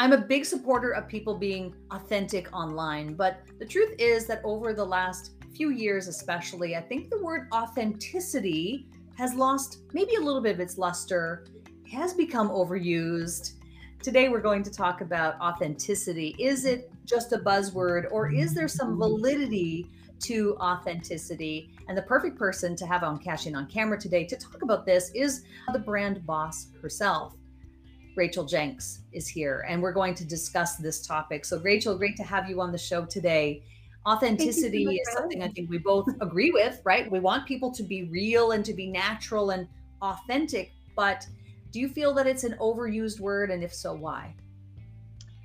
I'm a big supporter of people being authentic online, but the truth is that over the last few years, especially, I think the word authenticity has lost maybe a little bit of its luster, has become overused. Today, we're going to talk about authenticity. Is it just a buzzword, or is there some validity to authenticity? And the perfect person to have on Cashing on Camera today to talk about this is the brand boss herself. Rachel Jenks is here, and we're going to discuss this topic. So, Rachel, great to have you on the show today. Authenticity so is something I think we both agree with, right? We want people to be real and to be natural and authentic, but do you feel that it's an overused word? And if so, why?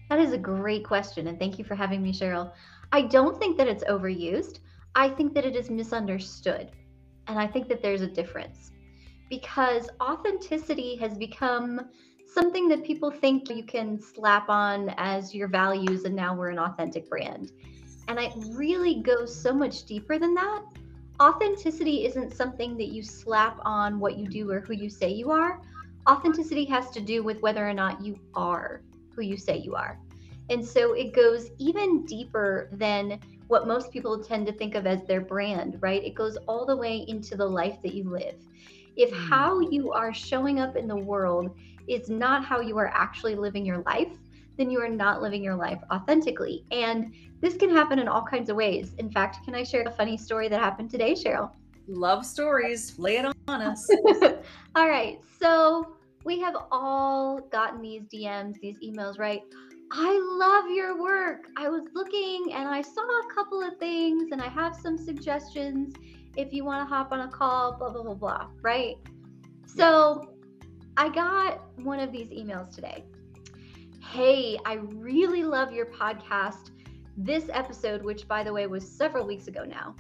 That is a great question. And thank you for having me, Cheryl. I don't think that it's overused. I think that it is misunderstood. And I think that there's a difference because authenticity has become something that people think you can slap on as your values and now we're an authentic brand. And it really goes so much deeper than that. Authenticity isn't something that you slap on what you do or who you say you are. Authenticity has to do with whether or not you are who you say you are. And so it goes even deeper than what most people tend to think of as their brand, right? It goes all the way into the life that you live. If hmm. how you are showing up in the world is not how you are actually living your life, then you are not living your life authentically. And this can happen in all kinds of ways. In fact, can I share a funny story that happened today, Cheryl? Love stories. Lay it on us. all right. So we have all gotten these DMs, these emails, right? I love your work. I was looking and I saw a couple of things and I have some suggestions if you want to hop on a call, blah, blah, blah, blah, right? So I got one of these emails today. Hey, I really love your podcast. This episode, which by the way was several weeks ago now,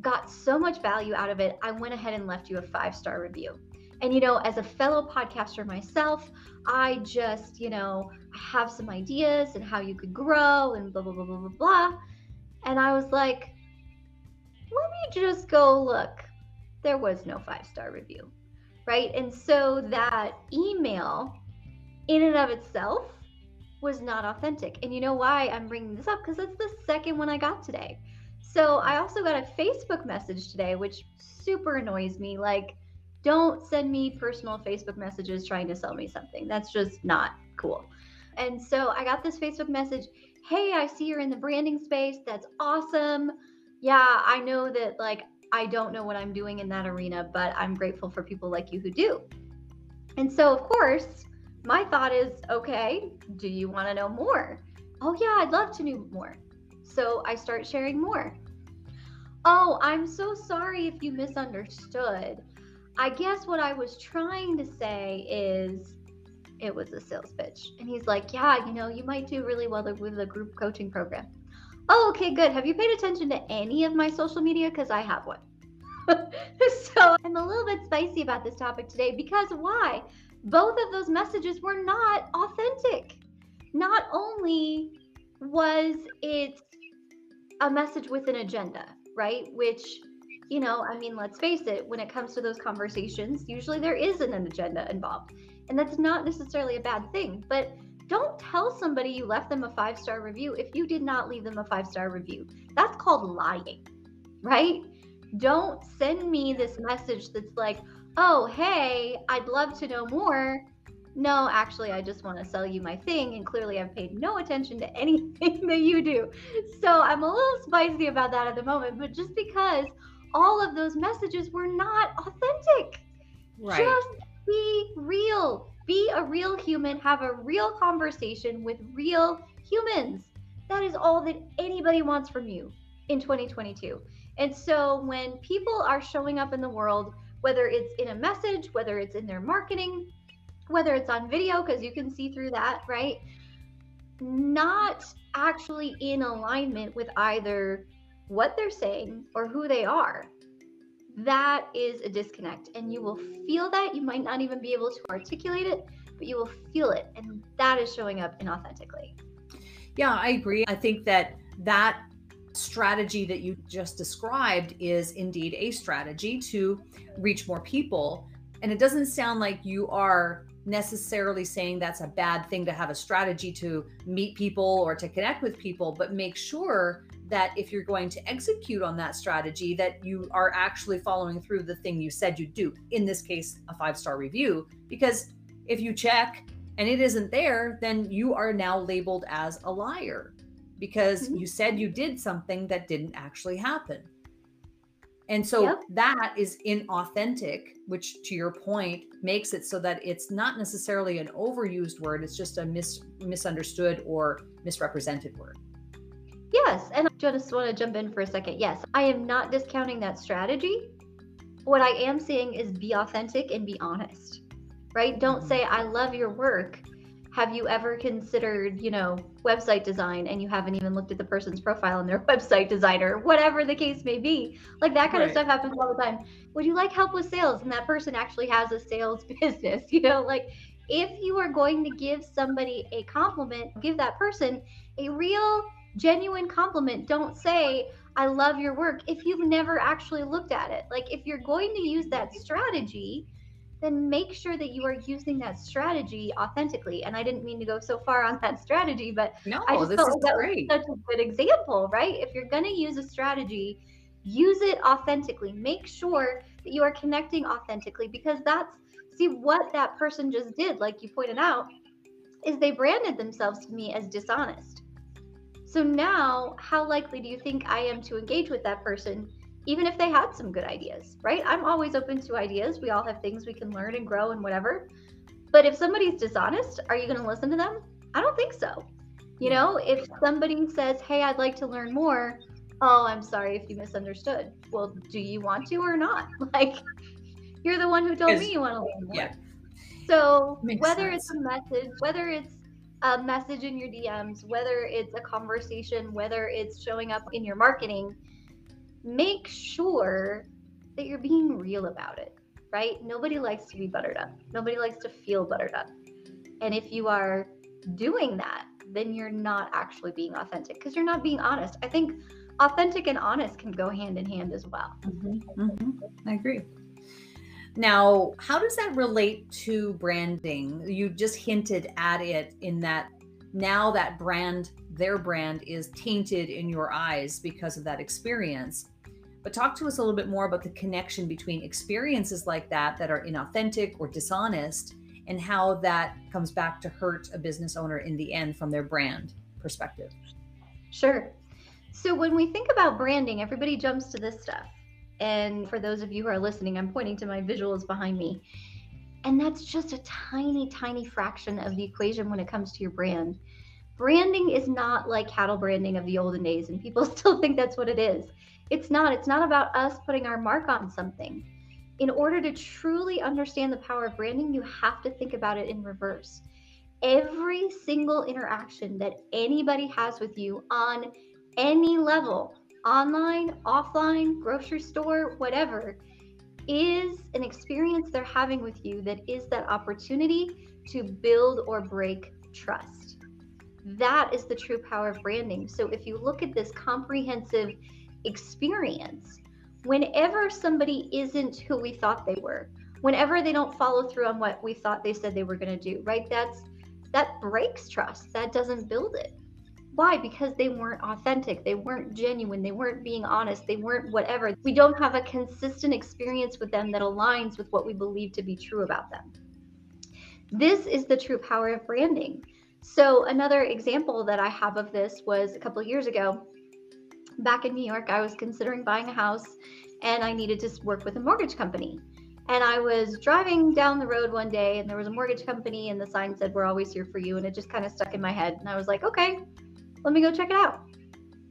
got so much value out of it. I went ahead and left you a five star review. And, you know, as a fellow podcaster myself, I just, you know, have some ideas and how you could grow and blah, blah, blah, blah, blah, blah. And I was like, let me just go look. There was no five star review right? And so that email in and of itself was not authentic. And you know why I'm bringing this up? Because it's the second one I got today. So I also got a Facebook message today, which super annoys me. Like, don't send me personal Facebook messages trying to sell me something. That's just not cool. And so I got this Facebook message Hey, I see you're in the branding space. That's awesome. Yeah, I know that like I don't know what I'm doing in that arena, but I'm grateful for people like you who do. And so, of course, my thought is okay, do you want to know more? Oh, yeah, I'd love to know more. So I start sharing more. Oh, I'm so sorry if you misunderstood. I guess what I was trying to say is it was a sales pitch. And he's like, Yeah, you know, you might do really well with the group coaching program. Oh, okay, good. Have you paid attention to any of my social media? Because I have one. so I'm a little bit spicy about this topic today because why? Both of those messages were not authentic. Not only was it a message with an agenda, right? Which, you know, I mean, let's face it, when it comes to those conversations, usually there isn't an agenda involved. And that's not necessarily a bad thing. But don't tell somebody you left them a five star review if you did not leave them a five star review. That's called lying, right? Don't send me this message that's like, oh, hey, I'd love to know more. No, actually, I just want to sell you my thing. And clearly, I've paid no attention to anything that you do. So I'm a little spicy about that at the moment. But just because all of those messages were not authentic, right. just be real be a real human, have a real conversation with real humans. That is all that anybody wants from you in 2022. And so when people are showing up in the world, whether it's in a message, whether it's in their marketing, whether it's on video, because you can see through that, right? Not actually in alignment with either what they're saying or who they are that is a disconnect and you will feel that. You might not even be able to articulate it but you will feel it and that is showing up inauthentically. Yeah i agree. I think that that strategy that you just described is indeed a strategy to reach more people. And it doesn't sound like you are necessarily saying that's a bad thing to have a strategy to meet people or to connect with people, but make sure that if you're going to execute on that strategy that you are actually following through the thing you said you'd do. In this case a five star review. Because if you check and it isn't there then you are now labeled as a liar. Because mm-hmm. you said you did something that didn't actually happen. And so yep. that is inauthentic which to your point makes it so that it's not necessarily an overused word it's just a mis- misunderstood or misrepresented word Yes, and I just want to jump in for a second. Yes, I am not discounting that strategy. What I am saying is be authentic and be honest, right? Don't mm-hmm. say, I love your work. Have you ever considered, you know, website design and you haven't even looked at the person's profile and their website designer, whatever the case may be? Like that kind right. of stuff happens all the time. Would you like help with sales? And that person actually has a sales business, you know, like if you are going to give somebody a compliment, give that person a real genuine compliment. Don't say, I love your work if you've never actually looked at it. Like, if you're going to use that strategy, then make sure that you are using that strategy authentically. And I didn't mean to go so far on that strategy, but no, I just felt that great. was such a good example, right? If you're going to use a strategy, use it authentically. Make sure that you are connecting authentically because that's see what that person just did, like you pointed out, is they branded themselves to me as dishonest so now, how likely do you think I am to engage with that person, even if they had some good ideas, right? I'm always open to ideas. We all have things we can learn and grow and whatever. But if somebody's dishonest, are you going to listen to them? I don't think so. You know, if somebody says, Hey, I'd like to learn more, oh, I'm sorry if you misunderstood. Well, do you want to or not? Like, you're the one who told me you want to learn more. Yeah. So, Makes whether sense. it's a message, whether it's a message in your DMs, whether it's a conversation, whether it's showing up in your marketing, make sure that you're being real about it, right? Nobody likes to be buttered up. Nobody likes to feel buttered up. And if you are doing that, then you're not actually being authentic because you're not being honest. I think authentic and honest can go hand in hand as well. Mm-hmm. Mm-hmm. I agree. Now, how does that relate to branding? You just hinted at it in that now that brand, their brand, is tainted in your eyes because of that experience. But talk to us a little bit more about the connection between experiences like that that are inauthentic or dishonest and how that comes back to hurt a business owner in the end from their brand perspective. Sure. So when we think about branding, everybody jumps to this stuff and for those of you who are listening, I'm pointing to my visuals behind me. And that's just a tiny, tiny fraction of the equation when it comes to your brand. Branding is not like cattle branding of the olden days, and people still think that's what it is. It's not. It's not about us putting our mark on something. In order to truly understand the power of branding, you have to think about it in reverse. Every single interaction that anybody has with you on any level online, offline, grocery store, whatever, is an experience they're having with you that is that opportunity to build or break trust. That is the true power of branding. So if you look at this comprehensive experience, whenever somebody isn't who we thought they were, whenever they don't follow through on what we thought they said they were going to do, right? That's that breaks trust. That doesn't build it. Why? Because they weren't authentic. They weren't genuine. They weren't being honest. They weren't whatever. We don't have a consistent experience with them that aligns with what we believe to be true about them. This is the true power of branding. So, another example that I have of this was a couple years ago. Back in New York, I was considering buying a house and I needed to work with a mortgage company. And I was driving down the road one day and there was a mortgage company and the sign said, We're always here for you. And it just kind of stuck in my head. And I was like, Okay, let me go check it out.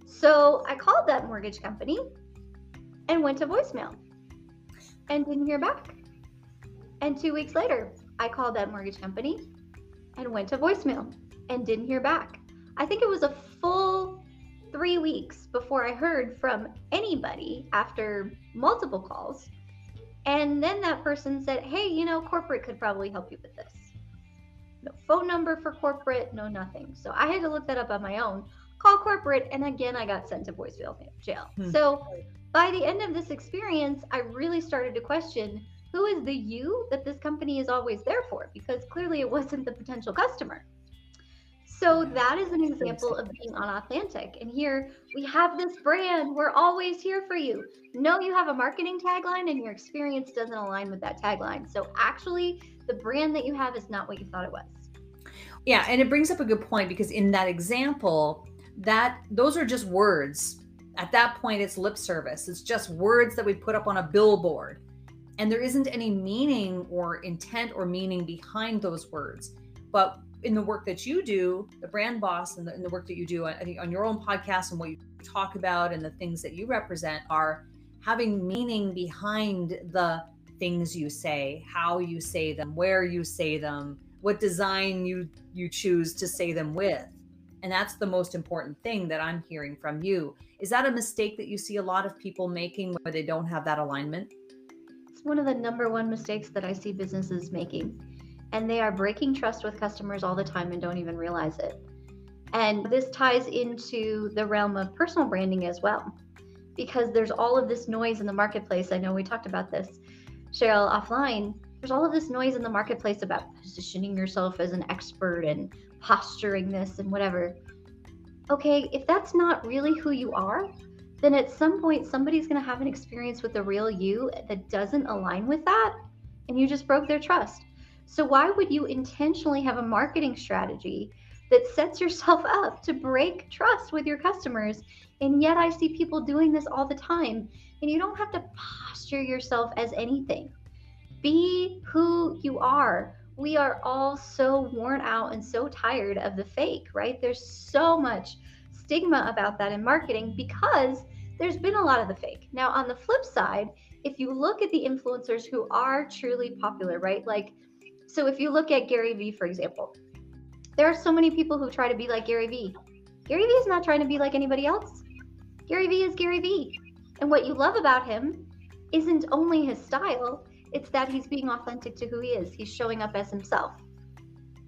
So I called that mortgage company and went to voicemail and didn't hear back. And two weeks later, I called that mortgage company and went to voicemail and didn't hear back. I think it was a full three weeks before I heard from anybody after multiple calls. And then that person said, Hey, you know, corporate could probably help you with this no phone number for corporate, no nothing. So I had to look that up on my own, call corporate, and again, I got sent to voicemail jail. Hmm. So by the end of this experience, I really started to question who is the you that this company is always there for? Because clearly it wasn't the potential customer. So that is an example of being unauthentic. And here we have this brand. We're always here for you. No, you have a marketing tagline and your experience doesn't align with that tagline. So actually, the brand that you have is not what you thought it was. Yeah, and it brings up a good point because in that example, that those are just words. At that point, it's lip service. It's just words that we put up on a billboard. And there isn't any meaning or intent or meaning behind those words. But in the work that you do, the brand boss, and the, and the, work that you do, think on your own podcast and what you talk about and the things that you represent are having meaning behind the things you say, how you say them, where you say them, what design you you choose to say them with. And that's the most important thing that I'm hearing from you. Is that a mistake that you see a lot of people making where they don't have that alignment? It's one of the number one mistakes that I see businesses making and they are breaking trust with customers all the time and don't even realize it. And this ties into the realm of personal branding as well, because there's all of this noise in the marketplace. I know we talked about this, Cheryl, offline. There's all of this noise in the marketplace about positioning yourself as an expert and posturing this and whatever. Okay, if that's not really who you are, then at some point somebody's going to have an experience with the real you that doesn't align with that, and you just broke their trust. So, why would you intentionally have a marketing strategy that sets yourself up to break trust with your customers? And yet, I see people doing this all the time. And you don't have to posture yourself as anything. Be who you are. We are all so worn out and so tired of the fake, right? There's so much stigma about that in marketing because there's been a lot of the fake. Now, on the flip side, if you look at the influencers who are truly popular, right? Like so if you look at Gary Vee, for example, there are so many people who try to be like Gary Vee. Gary Vee is not trying to be like anybody else. Gary Vee is Gary Vee. And what you love about him isn't only his style, it's that he's being authentic to who he is. He's showing up as himself.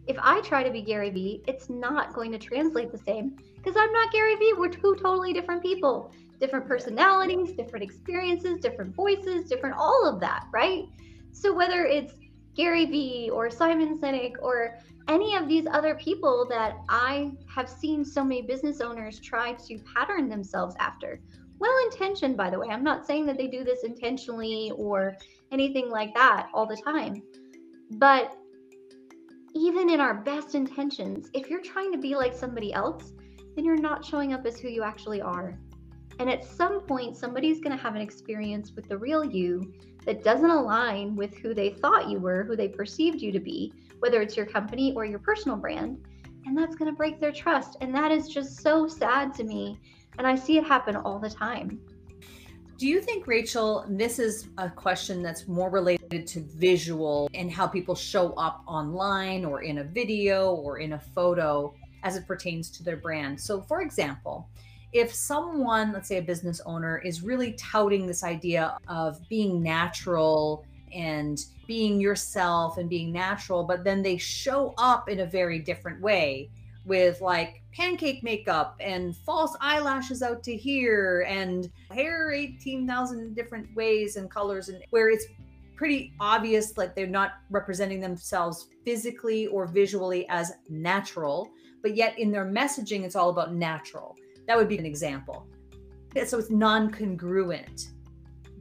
If I try to be Gary Vee, it's not going to translate the same because I'm not Gary Vee. We're two totally different people, different personalities, different experiences, different voices, different all of that, right? So whether it's Gary Vee or Simon Sinek or any of these other people that I have seen so many business owners try to pattern themselves after. Well intentioned, by the way. I'm not saying that they do this intentionally or anything like that all the time. But even in our best intentions, if you're trying to be like somebody else, then you're not showing up as who you actually are. And at some point, somebody's going to have an experience with the real you that doesn't align with who they thought you were, who they perceived you to be, whether it's your company or your personal brand. And that's going to break their trust. And that is just so sad to me. And I see it happen all the time. Do you think, Rachel, this is a question that's more related to visual and how people show up online or in a video or in a photo as it pertains to their brand? So, for example, if someone, let's say a business owner, is really touting this idea of being natural and being yourself and being natural, but then they show up in a very different way with like pancake makeup and false eyelashes out to here and hair 18,000 different ways and colors and where it's pretty obvious like they're not representing themselves physically or visually as natural but yet in their messaging it's all about natural that would be an example. So it's non-congruent.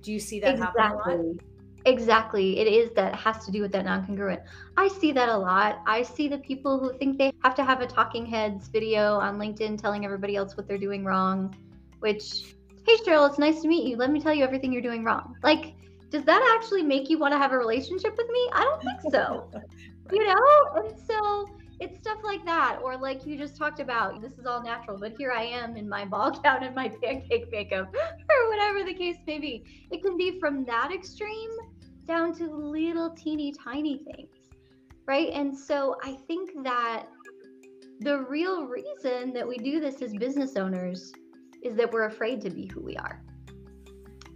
Do you see that exactly. happen a lot? Exactly. It is that has to do with that non-congruent. I see that a lot. I see the people who think they have to have a talking heads video on LinkedIn telling everybody else what they're doing wrong, which hey Cheryl, it's nice to meet you. Let me tell you everything you're doing wrong. Like, does that actually make you want to have a relationship with me? I don't think so. you know? And so it's stuff like that or like you just talked about this is all natural but here i am in my ball gown and my pancake makeup or whatever the case may be. It can be from that extreme down to little teeny tiny things right? And so i think that the real reason that we do this as business owners is that we're afraid to be who we are.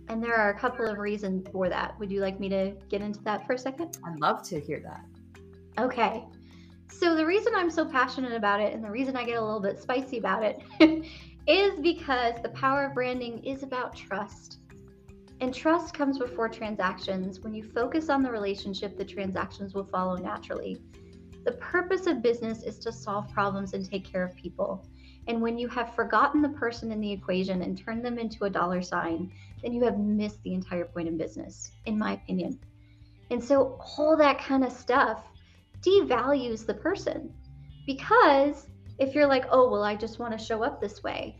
And there are a couple of reasons for that. Would you like me to get into that for a second? I'd love to hear that. Okay so, the reason I'm so passionate about it and the reason I get a little bit spicy about it is because the power of branding is about trust. And trust comes before transactions. When you focus on the relationship, the transactions will follow naturally. The purpose of business is to solve problems and take care of people. And when you have forgotten the person in the equation and turned them into a dollar sign, then you have missed the entire point of business, in my opinion. And so, all that kind of stuff devalues the person because if you're like, oh, well, I just want to show up this way,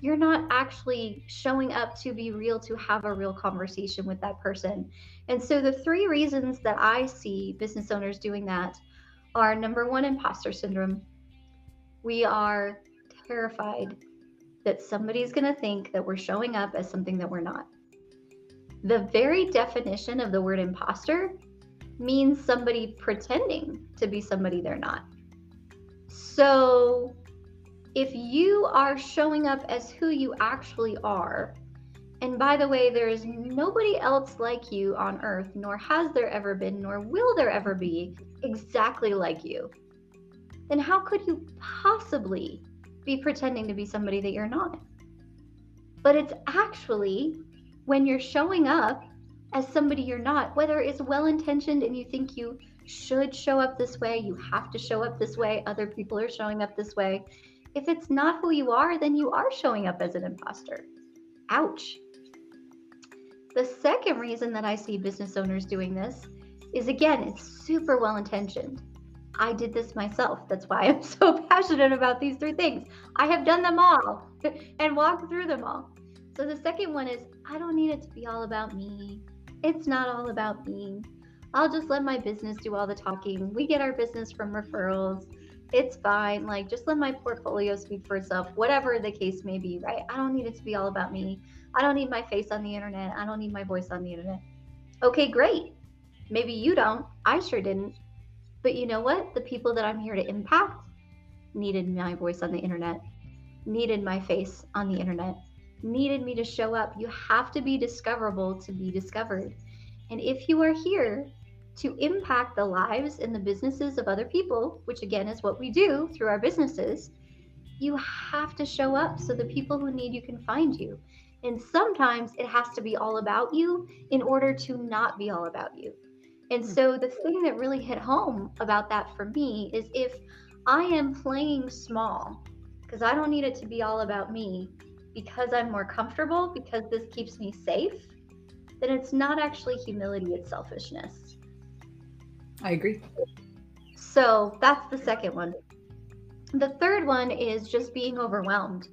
you're not actually showing up to be real, to have a real conversation with that person. And so, the three reasons that I see business owners doing that are number one, imposter syndrome. We are terrified that somebody's going to think that we're showing up as something that we're not. The very definition of the word imposter means somebody pretending to be somebody they're not. So, if you are showing up as who you actually are, and by the way, there is nobody else like you on earth, nor has there ever been, nor will there ever be exactly like you, then how could you possibly be pretending to be somebody that you're not? But it's actually when you're showing up as somebody you're not, whether it's well intentioned and you think you should show up this way, you have to show up this way, other people are showing up this way, if it's not who you are, then you are showing up as an imposter. Ouch. The second reason that I see business owners doing this is again, it's super well intentioned. I did this myself. That's why I'm so passionate about these three things. I have done them all and walked through them all. So the second one is I don't need it to be all about me. It's not all about me. I'll just let my business do all the talking. We get our business from referrals it's fine. Like, just let my portfolio speak for itself, whatever the case may be, right? I don't need it to be all about me. I don't need my face on the internet. I don't need my voice on the internet. Okay, great. Maybe you don't. I sure didn't. But you know what? The people that I'm here to impact needed my voice on the internet, needed my face on the internet, needed me to show up. You have to be discoverable to be discovered. And if you are here to impact the lives and the businesses of other people, which again is what we do through our businesses, you have to show up so the people who need you can find you. And sometimes it has to be all about you in order to not be all about you. And hmm. so the thing that really hit home about that for me is if I am playing small, because I don't need it to be all about me, because I'm more comfortable, because this keeps me safe, then it's not actually humility, it's selfishness. I agree. So that's the second one. The third one is just being overwhelmed.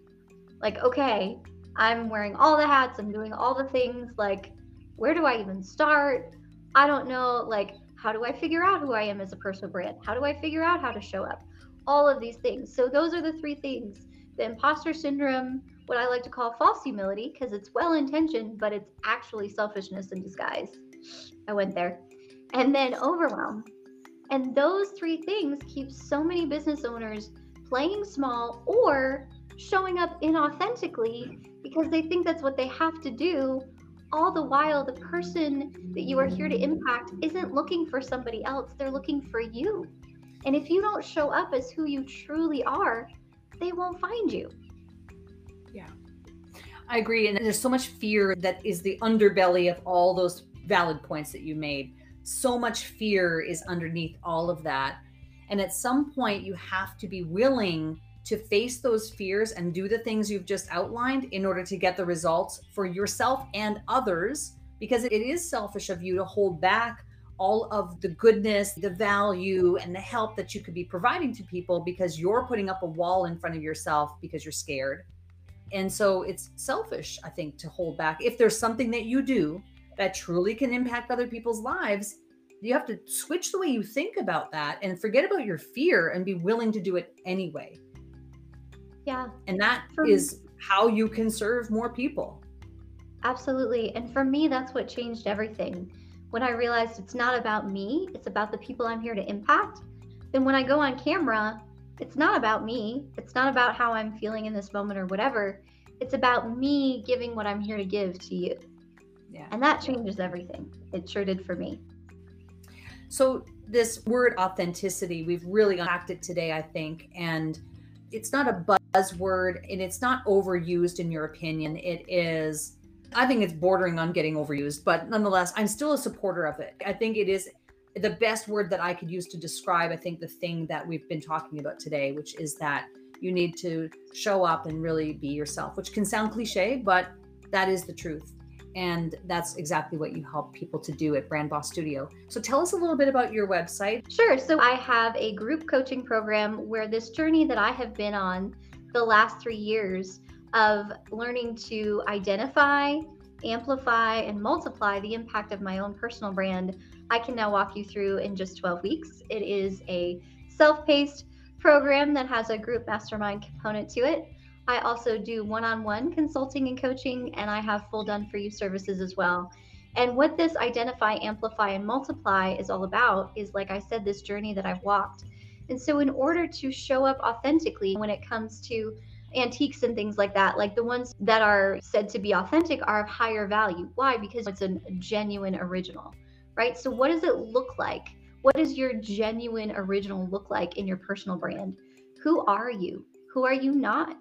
Like, okay, I'm wearing all the hats, I'm doing all the things. Like, where do I even start? I don't know. Like, how do I figure out who I am as a personal brand? How do I figure out how to show up? All of these things. So, those are the three things the imposter syndrome, what I like to call false humility, because it's well intentioned, but it's actually selfishness in disguise. I went there and then overwhelm. And those three things keep so many business owners playing small or showing up inauthentically because they think that's what they have to do. All the while, the person that you are here to impact isn't looking for somebody else, they're looking for you. And if you don't show up as who you truly are, they won't find you. Yeah, I agree. And there's so much fear that is the underbelly of all those valid points that you made so much fear is underneath all of that. And at some point, you have to be willing to face those fears and do the things you've just outlined in order to get the results for yourself and others, because it is selfish of you to hold back all of the goodness, the value, and the help that you could be providing to people because you're putting up a wall in front of yourself because you're scared. And so it's selfish, I think, to hold back. If there's something that you do that truly can impact other people's lives, you have to switch the way you think about that and forget about your fear and be willing to do it anyway. Yeah. And that for is me, how you can serve more people. Absolutely. And for me, that's what changed everything. When I realized it's not about me, it's about the people I'm here to impact. Then when I go on camera, it's not about me. It's not about how I'm feeling in this moment or whatever. It's about me giving what I'm here to give to you. Yeah. And that changes everything. It sure did for me. So, this word authenticity, we've really unpacked it today, I think. And it's not a buzzword and it's not overused, in your opinion. It is I think it's bordering on getting overused, but nonetheless, I'm still a supporter of it. I think it is the best word that I could use to describe, I think, the thing that we've been talking about today, which is that you need to show up and really be yourself, which can sound cliche, but that is the truth. And that's exactly what you help people to do at Brand Boss Studio. So tell us a little bit about your website. Sure. So I have a group coaching program where this journey that I have been on the last three years of learning to identify, amplify, and multiply the impact of my own personal brand, I can now walk you through in just 12 weeks. It is a self paced program that has a group mastermind component to it. I also do one on one consulting and coaching, and I have full done for you services as well. And what this identify, amplify, and multiply is all about is, like I said, this journey that I've walked. And so, in order to show up authentically when it comes to antiques and things like that, like the ones that are said to be authentic are of higher value. Why? Because it's a genuine original, right? So, what does it look like? What does your genuine original look like in your personal brand? Who are you? Who are you not?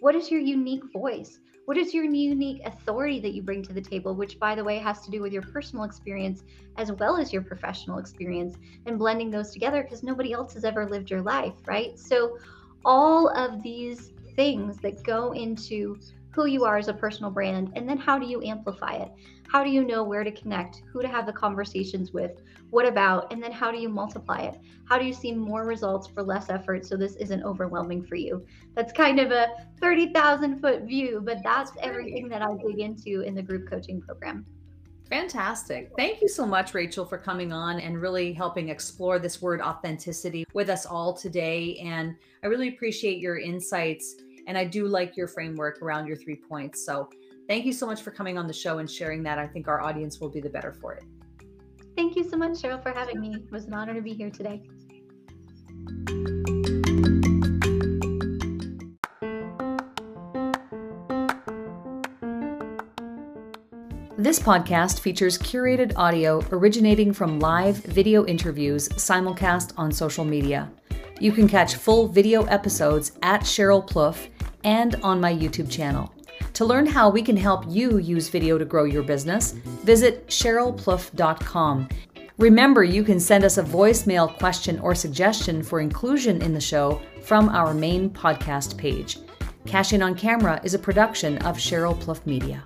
What is your unique voice? What is your unique authority that you bring to the table, which, by the way, has to do with your personal experience as well as your professional experience and blending those together because nobody else has ever lived your life, right? So, all of these things that go into who you are as a personal brand and then how do you amplify it? How do you know where to connect who to have the conversations with what about and then how do you multiply it? How do you see more results for less effort so this isn't overwhelming for you? That's kind of a 30,000 foot view but that's everything that I dig into in the group coaching program. Fantastic. Thank you so much, Rachel, for coming on and really helping explore this word authenticity with us all today. And I really appreciate your insights and I do like your framework around your three points. So thank you so much for coming on the show and sharing that. I think our audience will be the better for it. Thank you so much, Cheryl, for having me. It was an honor to be here today. This podcast features curated audio originating from live video interviews simulcast on social media. You can catch full video episodes at Cheryl Plouffe and on my YouTube channel. To learn how we can help you use video to grow your business, visit CherylPlouffe.com. Remember, you can send us a voicemail question or suggestion for inclusion in the show from our main podcast page. Cash In on Camera is a production of Cheryl Plouffe Media.